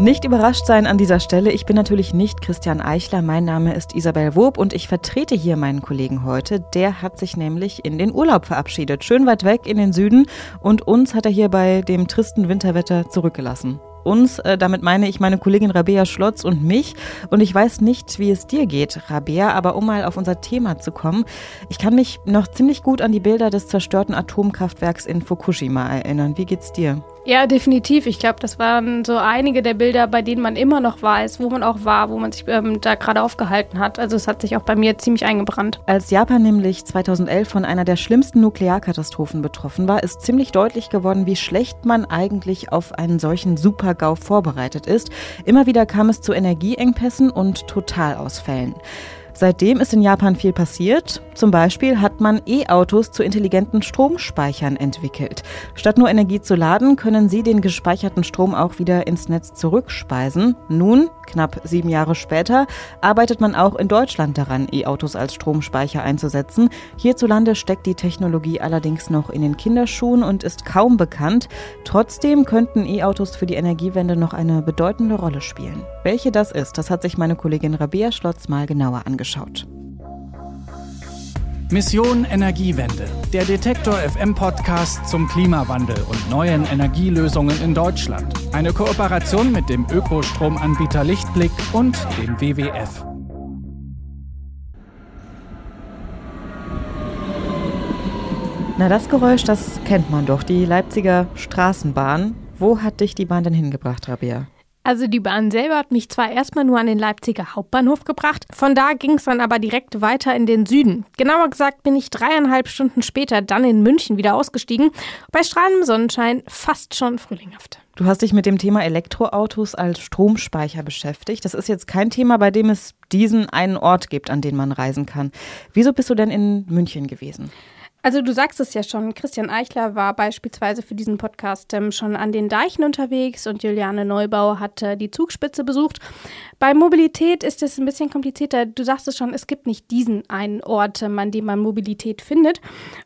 Nicht überrascht sein an dieser Stelle. Ich bin natürlich nicht Christian Eichler. Mein Name ist Isabel Wob und ich vertrete hier meinen Kollegen heute. Der hat sich nämlich in den Urlaub verabschiedet. Schön weit weg in den Süden. Und uns hat er hier bei dem tristen Winterwetter zurückgelassen uns. Äh, damit meine ich meine Kollegin Rabea Schlotz und mich. Und ich weiß nicht, wie es dir geht, Rabea, aber um mal auf unser Thema zu kommen. Ich kann mich noch ziemlich gut an die Bilder des zerstörten Atomkraftwerks in Fukushima erinnern. Wie geht's dir? Ja, definitiv. Ich glaube, das waren so einige der Bilder, bei denen man immer noch weiß, wo man auch war, wo man sich ähm, da gerade aufgehalten hat. Also es hat sich auch bei mir ziemlich eingebrannt. Als Japan nämlich 2011 von einer der schlimmsten Nuklearkatastrophen betroffen war, ist ziemlich deutlich geworden, wie schlecht man eigentlich auf einen solchen Supergau vorbereitet ist. Immer wieder kam es zu Energieengpässen und Totalausfällen. Seitdem ist in Japan viel passiert. Zum Beispiel hat man E-Autos zu intelligenten Stromspeichern entwickelt. Statt nur Energie zu laden, können sie den gespeicherten Strom auch wieder ins Netz zurückspeisen. Nun, knapp sieben Jahre später, arbeitet man auch in Deutschland daran, E-Autos als Stromspeicher einzusetzen. Hierzulande steckt die Technologie allerdings noch in den Kinderschuhen und ist kaum bekannt. Trotzdem könnten E-Autos für die Energiewende noch eine bedeutende Rolle spielen. Welche das ist, das hat sich meine Kollegin Rabea Schlotz mal genauer angeschaut angeschaut. Mission Energiewende, der Detektor FM Podcast zum Klimawandel und neuen Energielösungen in Deutschland. Eine Kooperation mit dem Ökostromanbieter Lichtblick und dem WWF. Na, das Geräusch, das kennt man doch, die Leipziger Straßenbahn. Wo hat dich die Bahn denn hingebracht, Rabia? Also die Bahn selber hat mich zwar erstmal nur an den Leipziger Hauptbahnhof gebracht, von da ging es dann aber direkt weiter in den Süden. Genauer gesagt bin ich dreieinhalb Stunden später dann in München wieder ausgestiegen, bei strahlendem Sonnenschein fast schon frühlinghaft. Du hast dich mit dem Thema Elektroautos als Stromspeicher beschäftigt. Das ist jetzt kein Thema, bei dem es diesen einen Ort gibt, an den man reisen kann. Wieso bist du denn in München gewesen? Also du sagst es ja schon, Christian Eichler war beispielsweise für diesen Podcast ähm, schon an den Deichen unterwegs und Juliane Neubau hat äh, die Zugspitze besucht. Bei Mobilität ist es ein bisschen komplizierter. Du sagst es schon, es gibt nicht diesen einen Ort, ähm, an dem man Mobilität findet.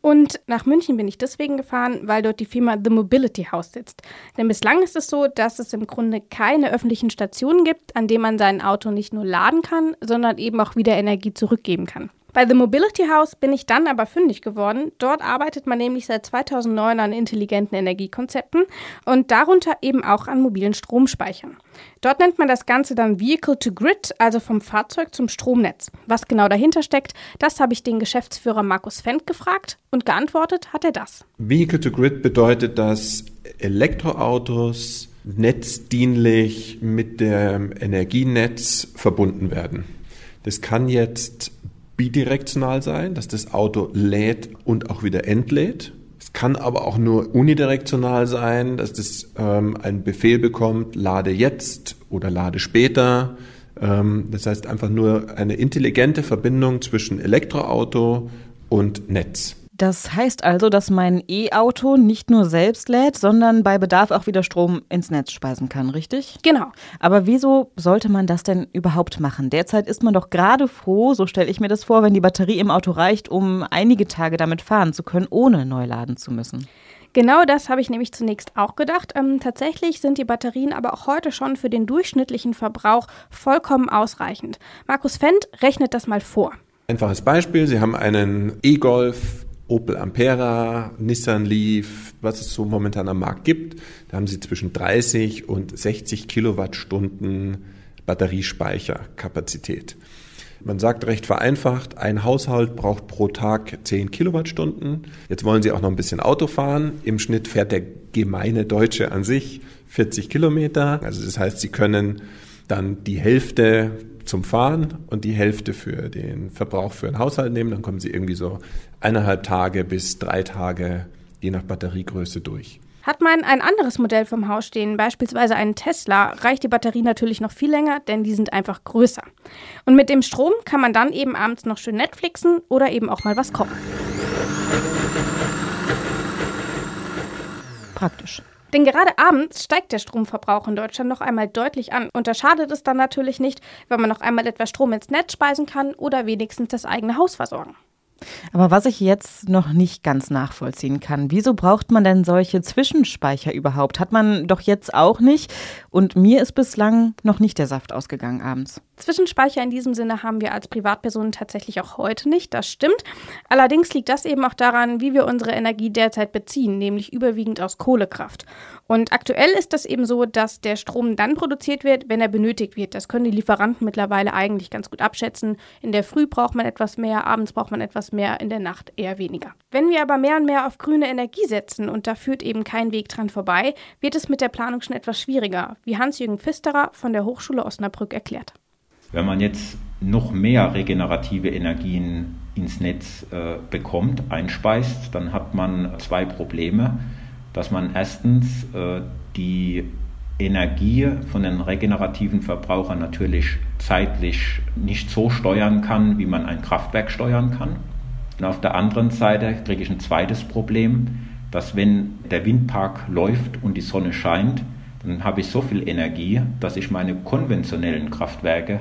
Und nach München bin ich deswegen gefahren, weil dort die Firma The Mobility House sitzt. Denn bislang ist es so, dass es im Grunde keine öffentlichen Stationen gibt, an denen man sein Auto nicht nur laden kann, sondern eben auch wieder Energie zurückgeben kann. Bei The Mobility House bin ich dann aber fündig geworden. Dort arbeitet man nämlich seit 2009 an intelligenten Energiekonzepten und darunter eben auch an mobilen Stromspeichern. Dort nennt man das Ganze dann Vehicle to Grid, also vom Fahrzeug zum Stromnetz. Was genau dahinter steckt, das habe ich den Geschäftsführer Markus Fendt gefragt und geantwortet hat er das. Vehicle to Grid bedeutet, dass Elektroautos netzdienlich mit dem Energienetz verbunden werden. Das kann jetzt bidirektional sein, dass das Auto lädt und auch wieder entlädt. Es kann aber auch nur unidirektional sein, dass das ähm, einen Befehl bekommt, lade jetzt oder lade später. Ähm, das heißt einfach nur eine intelligente Verbindung zwischen Elektroauto und Netz. Das heißt also, dass mein E-Auto nicht nur selbst lädt, sondern bei Bedarf auch wieder Strom ins Netz speisen kann, richtig? Genau. Aber wieso sollte man das denn überhaupt machen? Derzeit ist man doch gerade froh, so stelle ich mir das vor, wenn die Batterie im Auto reicht, um einige Tage damit fahren zu können, ohne neu laden zu müssen. Genau das habe ich nämlich zunächst auch gedacht. Ähm, tatsächlich sind die Batterien aber auch heute schon für den durchschnittlichen Verbrauch vollkommen ausreichend. Markus Fendt rechnet das mal vor. Einfaches Beispiel, Sie haben einen E-Golf Opel Ampera, Nissan Leaf, was es so momentan am Markt gibt. Da haben sie zwischen 30 und 60 Kilowattstunden Batteriespeicherkapazität. Man sagt recht vereinfacht, ein Haushalt braucht pro Tag 10 Kilowattstunden. Jetzt wollen Sie auch noch ein bisschen Auto fahren. Im Schnitt fährt der gemeine Deutsche an sich 40 Kilometer. Also das heißt, Sie können dann die Hälfte zum Fahren und die Hälfte für den Verbrauch für den Haushalt nehmen. Dann kommen Sie irgendwie so eineinhalb Tage bis drei Tage, je nach Batteriegröße, durch. Hat man ein anderes Modell vom Haus stehen, beispielsweise einen Tesla, reicht die Batterie natürlich noch viel länger, denn die sind einfach größer. Und mit dem Strom kann man dann eben abends noch schön Netflixen oder eben auch mal was kochen. Praktisch. Denn gerade abends steigt der Stromverbrauch in Deutschland noch einmal deutlich an. Und da schadet es dann natürlich nicht, wenn man noch einmal etwas Strom ins Netz speisen kann oder wenigstens das eigene Haus versorgen. Aber was ich jetzt noch nicht ganz nachvollziehen kann, wieso braucht man denn solche Zwischenspeicher überhaupt? Hat man doch jetzt auch nicht. Und mir ist bislang noch nicht der Saft ausgegangen abends. Zwischenspeicher in diesem Sinne haben wir als Privatpersonen tatsächlich auch heute nicht, das stimmt. Allerdings liegt das eben auch daran, wie wir unsere Energie derzeit beziehen, nämlich überwiegend aus Kohlekraft. Und aktuell ist das eben so, dass der Strom dann produziert wird, wenn er benötigt wird. Das können die Lieferanten mittlerweile eigentlich ganz gut abschätzen. In der Früh braucht man etwas mehr, abends braucht man etwas mehr, in der Nacht eher weniger. Wenn wir aber mehr und mehr auf grüne Energie setzen und da führt eben kein Weg dran vorbei, wird es mit der Planung schon etwas schwieriger, wie Hans-Jürgen Pfisterer von der Hochschule Osnabrück erklärt. Wenn man jetzt noch mehr regenerative Energien ins Netz äh, bekommt, einspeist, dann hat man zwei Probleme dass man erstens äh, die Energie von den regenerativen Verbrauchern natürlich zeitlich nicht so steuern kann, wie man ein Kraftwerk steuern kann. Und auf der anderen Seite kriege ich ein zweites Problem, dass wenn der Windpark läuft und die Sonne scheint, dann habe ich so viel Energie, dass ich meine konventionellen Kraftwerke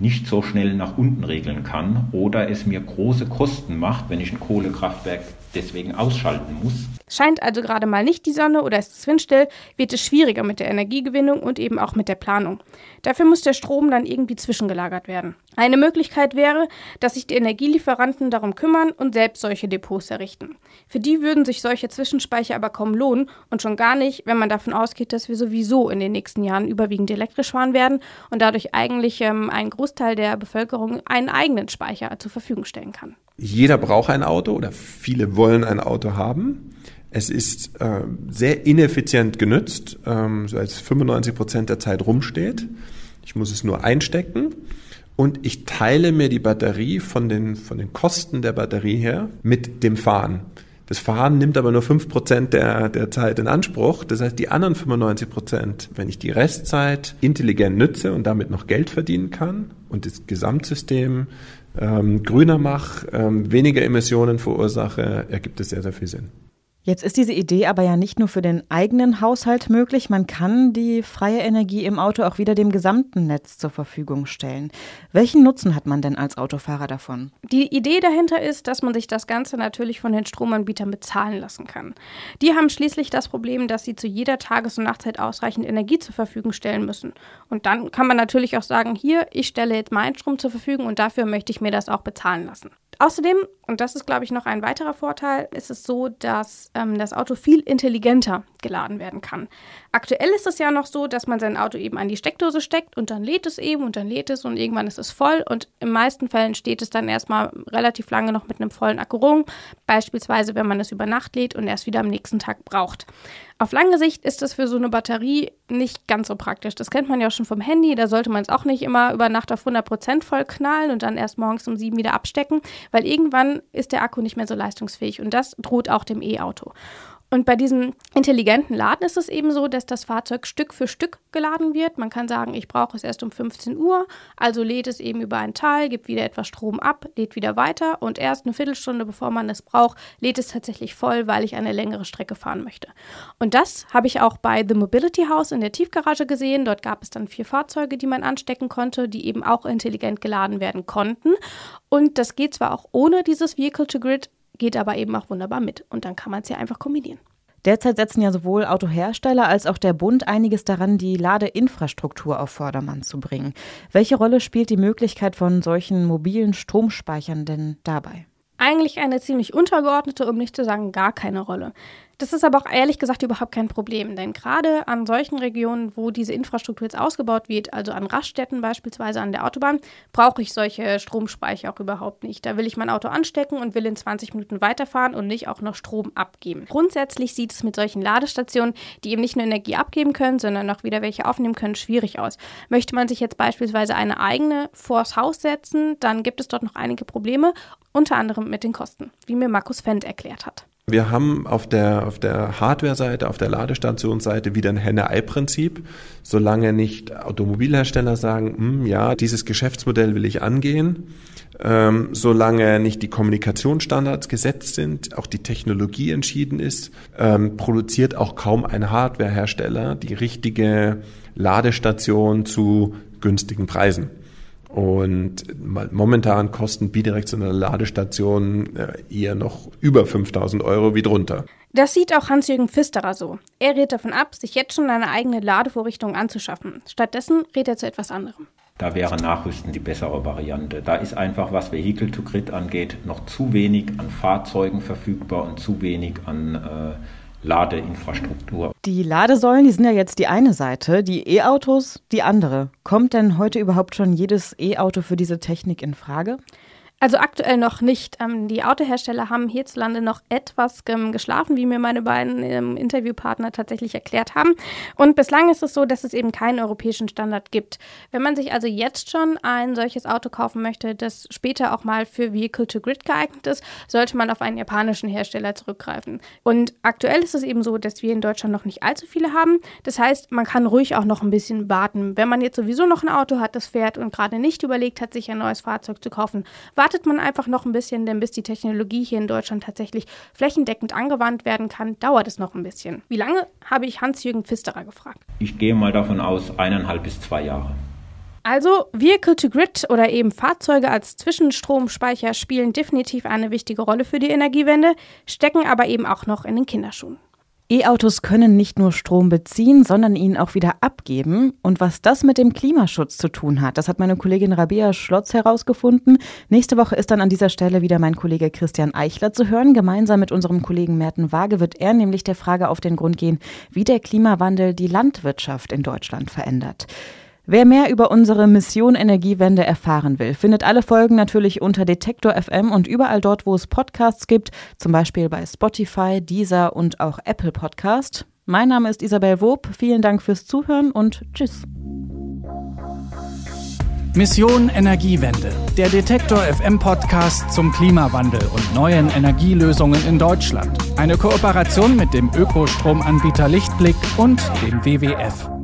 nicht so schnell nach unten regeln kann oder es mir große Kosten macht, wenn ich ein Kohlekraftwerk deswegen ausschalten muss. Scheint also gerade mal nicht die Sonne oder ist es windstill, wird es schwieriger mit der Energiegewinnung und eben auch mit der Planung. Dafür muss der Strom dann irgendwie zwischengelagert werden. Eine Möglichkeit wäre, dass sich die Energielieferanten darum kümmern und selbst solche Depots errichten. Für die würden sich solche Zwischenspeicher aber kaum lohnen und schon gar nicht, wenn man davon ausgeht, dass wir sowieso in den nächsten Jahren überwiegend elektrisch fahren werden und dadurch eigentlich ähm, ein Großteil der Bevölkerung einen eigenen Speicher zur Verfügung stellen kann. Jeder braucht ein Auto oder viele wollen ein Auto haben. Es ist äh, sehr ineffizient genützt, ähm, so als 95 Prozent der Zeit rumsteht. Ich muss es nur einstecken und ich teile mir die Batterie von den, von den Kosten der Batterie her mit dem Fahren. Das Fahren nimmt aber nur 5% der, der Zeit in Anspruch. Das heißt, die anderen 95%, wenn ich die Restzeit intelligent nütze und damit noch Geld verdienen kann und das Gesamtsystem ähm, grüner mache, ähm, weniger Emissionen verursache, ergibt es sehr, sehr viel Sinn. Jetzt ist diese Idee aber ja nicht nur für den eigenen Haushalt möglich, man kann die freie Energie im Auto auch wieder dem gesamten Netz zur Verfügung stellen. Welchen Nutzen hat man denn als Autofahrer davon? Die Idee dahinter ist, dass man sich das Ganze natürlich von den Stromanbietern bezahlen lassen kann. Die haben schließlich das Problem, dass sie zu jeder Tages- und Nachtzeit ausreichend Energie zur Verfügung stellen müssen. Und dann kann man natürlich auch sagen, hier, ich stelle jetzt meinen Strom zur Verfügung und dafür möchte ich mir das auch bezahlen lassen. Außerdem, und das ist, glaube ich, noch ein weiterer Vorteil, ist es so, dass ähm, das Auto viel intelligenter geladen werden kann. Aktuell ist es ja noch so, dass man sein Auto eben an die Steckdose steckt und dann lädt es eben und dann lädt es und irgendwann ist es voll und in meisten Fällen steht es dann erstmal relativ lange noch mit einem vollen Akku rum, beispielsweise wenn man es über Nacht lädt und erst wieder am nächsten Tag braucht. Auf lange Sicht ist das für so eine Batterie nicht ganz so praktisch. Das kennt man ja schon vom Handy, da sollte man es auch nicht immer über Nacht auf 100% voll knallen und dann erst morgens um sieben wieder abstecken, weil irgendwann ist der Akku nicht mehr so leistungsfähig und das droht auch dem E-Auto. Und bei diesem intelligenten Laden ist es eben so, dass das Fahrzeug Stück für Stück geladen wird. Man kann sagen, ich brauche es erst um 15 Uhr, also lädt es eben über einen Teil, gibt wieder etwas Strom ab, lädt wieder weiter und erst eine Viertelstunde bevor man es braucht, lädt es tatsächlich voll, weil ich eine längere Strecke fahren möchte. Und das habe ich auch bei The Mobility House in der Tiefgarage gesehen. Dort gab es dann vier Fahrzeuge, die man anstecken konnte, die eben auch intelligent geladen werden konnten. Und das geht zwar auch ohne dieses Vehicle to Grid, geht aber eben auch wunderbar mit. Und dann kann man es ja einfach kombinieren. Derzeit setzen ja sowohl Autohersteller als auch der Bund einiges daran, die Ladeinfrastruktur auf Vordermann zu bringen. Welche Rolle spielt die Möglichkeit von solchen mobilen Stromspeichern denn dabei? Eigentlich eine ziemlich untergeordnete, um nicht zu sagen gar keine Rolle. Das ist aber auch ehrlich gesagt überhaupt kein Problem, denn gerade an solchen Regionen, wo diese Infrastruktur jetzt ausgebaut wird, also an Raststätten beispielsweise an der Autobahn, brauche ich solche Stromspeicher auch überhaupt nicht. Da will ich mein Auto anstecken und will in 20 Minuten weiterfahren und nicht auch noch Strom abgeben. Grundsätzlich sieht es mit solchen Ladestationen, die eben nicht nur Energie abgeben können, sondern auch wieder welche aufnehmen können, schwierig aus. Möchte man sich jetzt beispielsweise eine eigene vors Haus setzen, dann gibt es dort noch einige Probleme, unter anderem mit den Kosten, wie mir Markus Fendt erklärt hat. Wir haben auf der, auf der Hardware-Seite, auf der Ladestationsseite wieder ein Henne-Ei-Prinzip. Solange nicht Automobilhersteller sagen, hm, ja, dieses Geschäftsmodell will ich angehen, ähm, solange nicht die Kommunikationsstandards gesetzt sind, auch die Technologie entschieden ist, ähm, produziert auch kaum ein Hardware-Hersteller die richtige Ladestation zu günstigen Preisen. Und momentan kosten bidirektionale Ladestationen eher noch über 5000 Euro wie drunter. Das sieht auch Hans-Jürgen Pfisterer so. Er rät davon ab, sich jetzt schon eine eigene Ladevorrichtung anzuschaffen. Stattdessen rät er zu etwas anderem. Da wäre Nachrüsten die bessere Variante. Da ist einfach, was Vehicle to Grid angeht, noch zu wenig an Fahrzeugen verfügbar und zu wenig an äh, Ladeinfrastruktur. Die Ladesäulen, die sind ja jetzt die eine Seite, die E-Autos die andere. Kommt denn heute überhaupt schon jedes E-Auto für diese Technik in Frage? Also aktuell noch nicht. Ähm, die Autohersteller haben hierzulande noch etwas ähm, geschlafen, wie mir meine beiden ähm, Interviewpartner tatsächlich erklärt haben. Und bislang ist es so, dass es eben keinen europäischen Standard gibt. Wenn man sich also jetzt schon ein solches Auto kaufen möchte, das später auch mal für Vehicle to Grid geeignet ist, sollte man auf einen japanischen Hersteller zurückgreifen. Und aktuell ist es eben so, dass wir in Deutschland noch nicht allzu viele haben. Das heißt, man kann ruhig auch noch ein bisschen warten. Wenn man jetzt sowieso noch ein Auto hat, das fährt und gerade nicht überlegt hat, sich ein neues Fahrzeug zu kaufen, wartet man einfach noch ein bisschen, denn bis die Technologie hier in Deutschland tatsächlich flächendeckend angewandt werden kann, dauert es noch ein bisschen. Wie lange, habe ich Hans-Jürgen Pfisterer gefragt. Ich gehe mal davon aus, eineinhalb bis zwei Jahre. Also Vehicle to Grid oder eben Fahrzeuge als Zwischenstromspeicher spielen definitiv eine wichtige Rolle für die Energiewende, stecken aber eben auch noch in den Kinderschuhen. E-Autos können nicht nur Strom beziehen, sondern ihn auch wieder abgeben. Und was das mit dem Klimaschutz zu tun hat, das hat meine Kollegin Rabea Schlotz herausgefunden. Nächste Woche ist dann an dieser Stelle wieder mein Kollege Christian Eichler zu hören. Gemeinsam mit unserem Kollegen Merten Waage wird er nämlich der Frage auf den Grund gehen, wie der Klimawandel die Landwirtschaft in Deutschland verändert. Wer mehr über unsere Mission Energiewende erfahren will, findet alle Folgen natürlich unter Detektor FM und überall dort, wo es Podcasts gibt, zum Beispiel bei Spotify, Deezer und auch Apple Podcast. Mein Name ist Isabel Wob. Vielen Dank fürs Zuhören und tschüss. Mission Energiewende, der Detektor FM Podcast zum Klimawandel und neuen Energielösungen in Deutschland. Eine Kooperation mit dem Ökostromanbieter Lichtblick und dem WWF.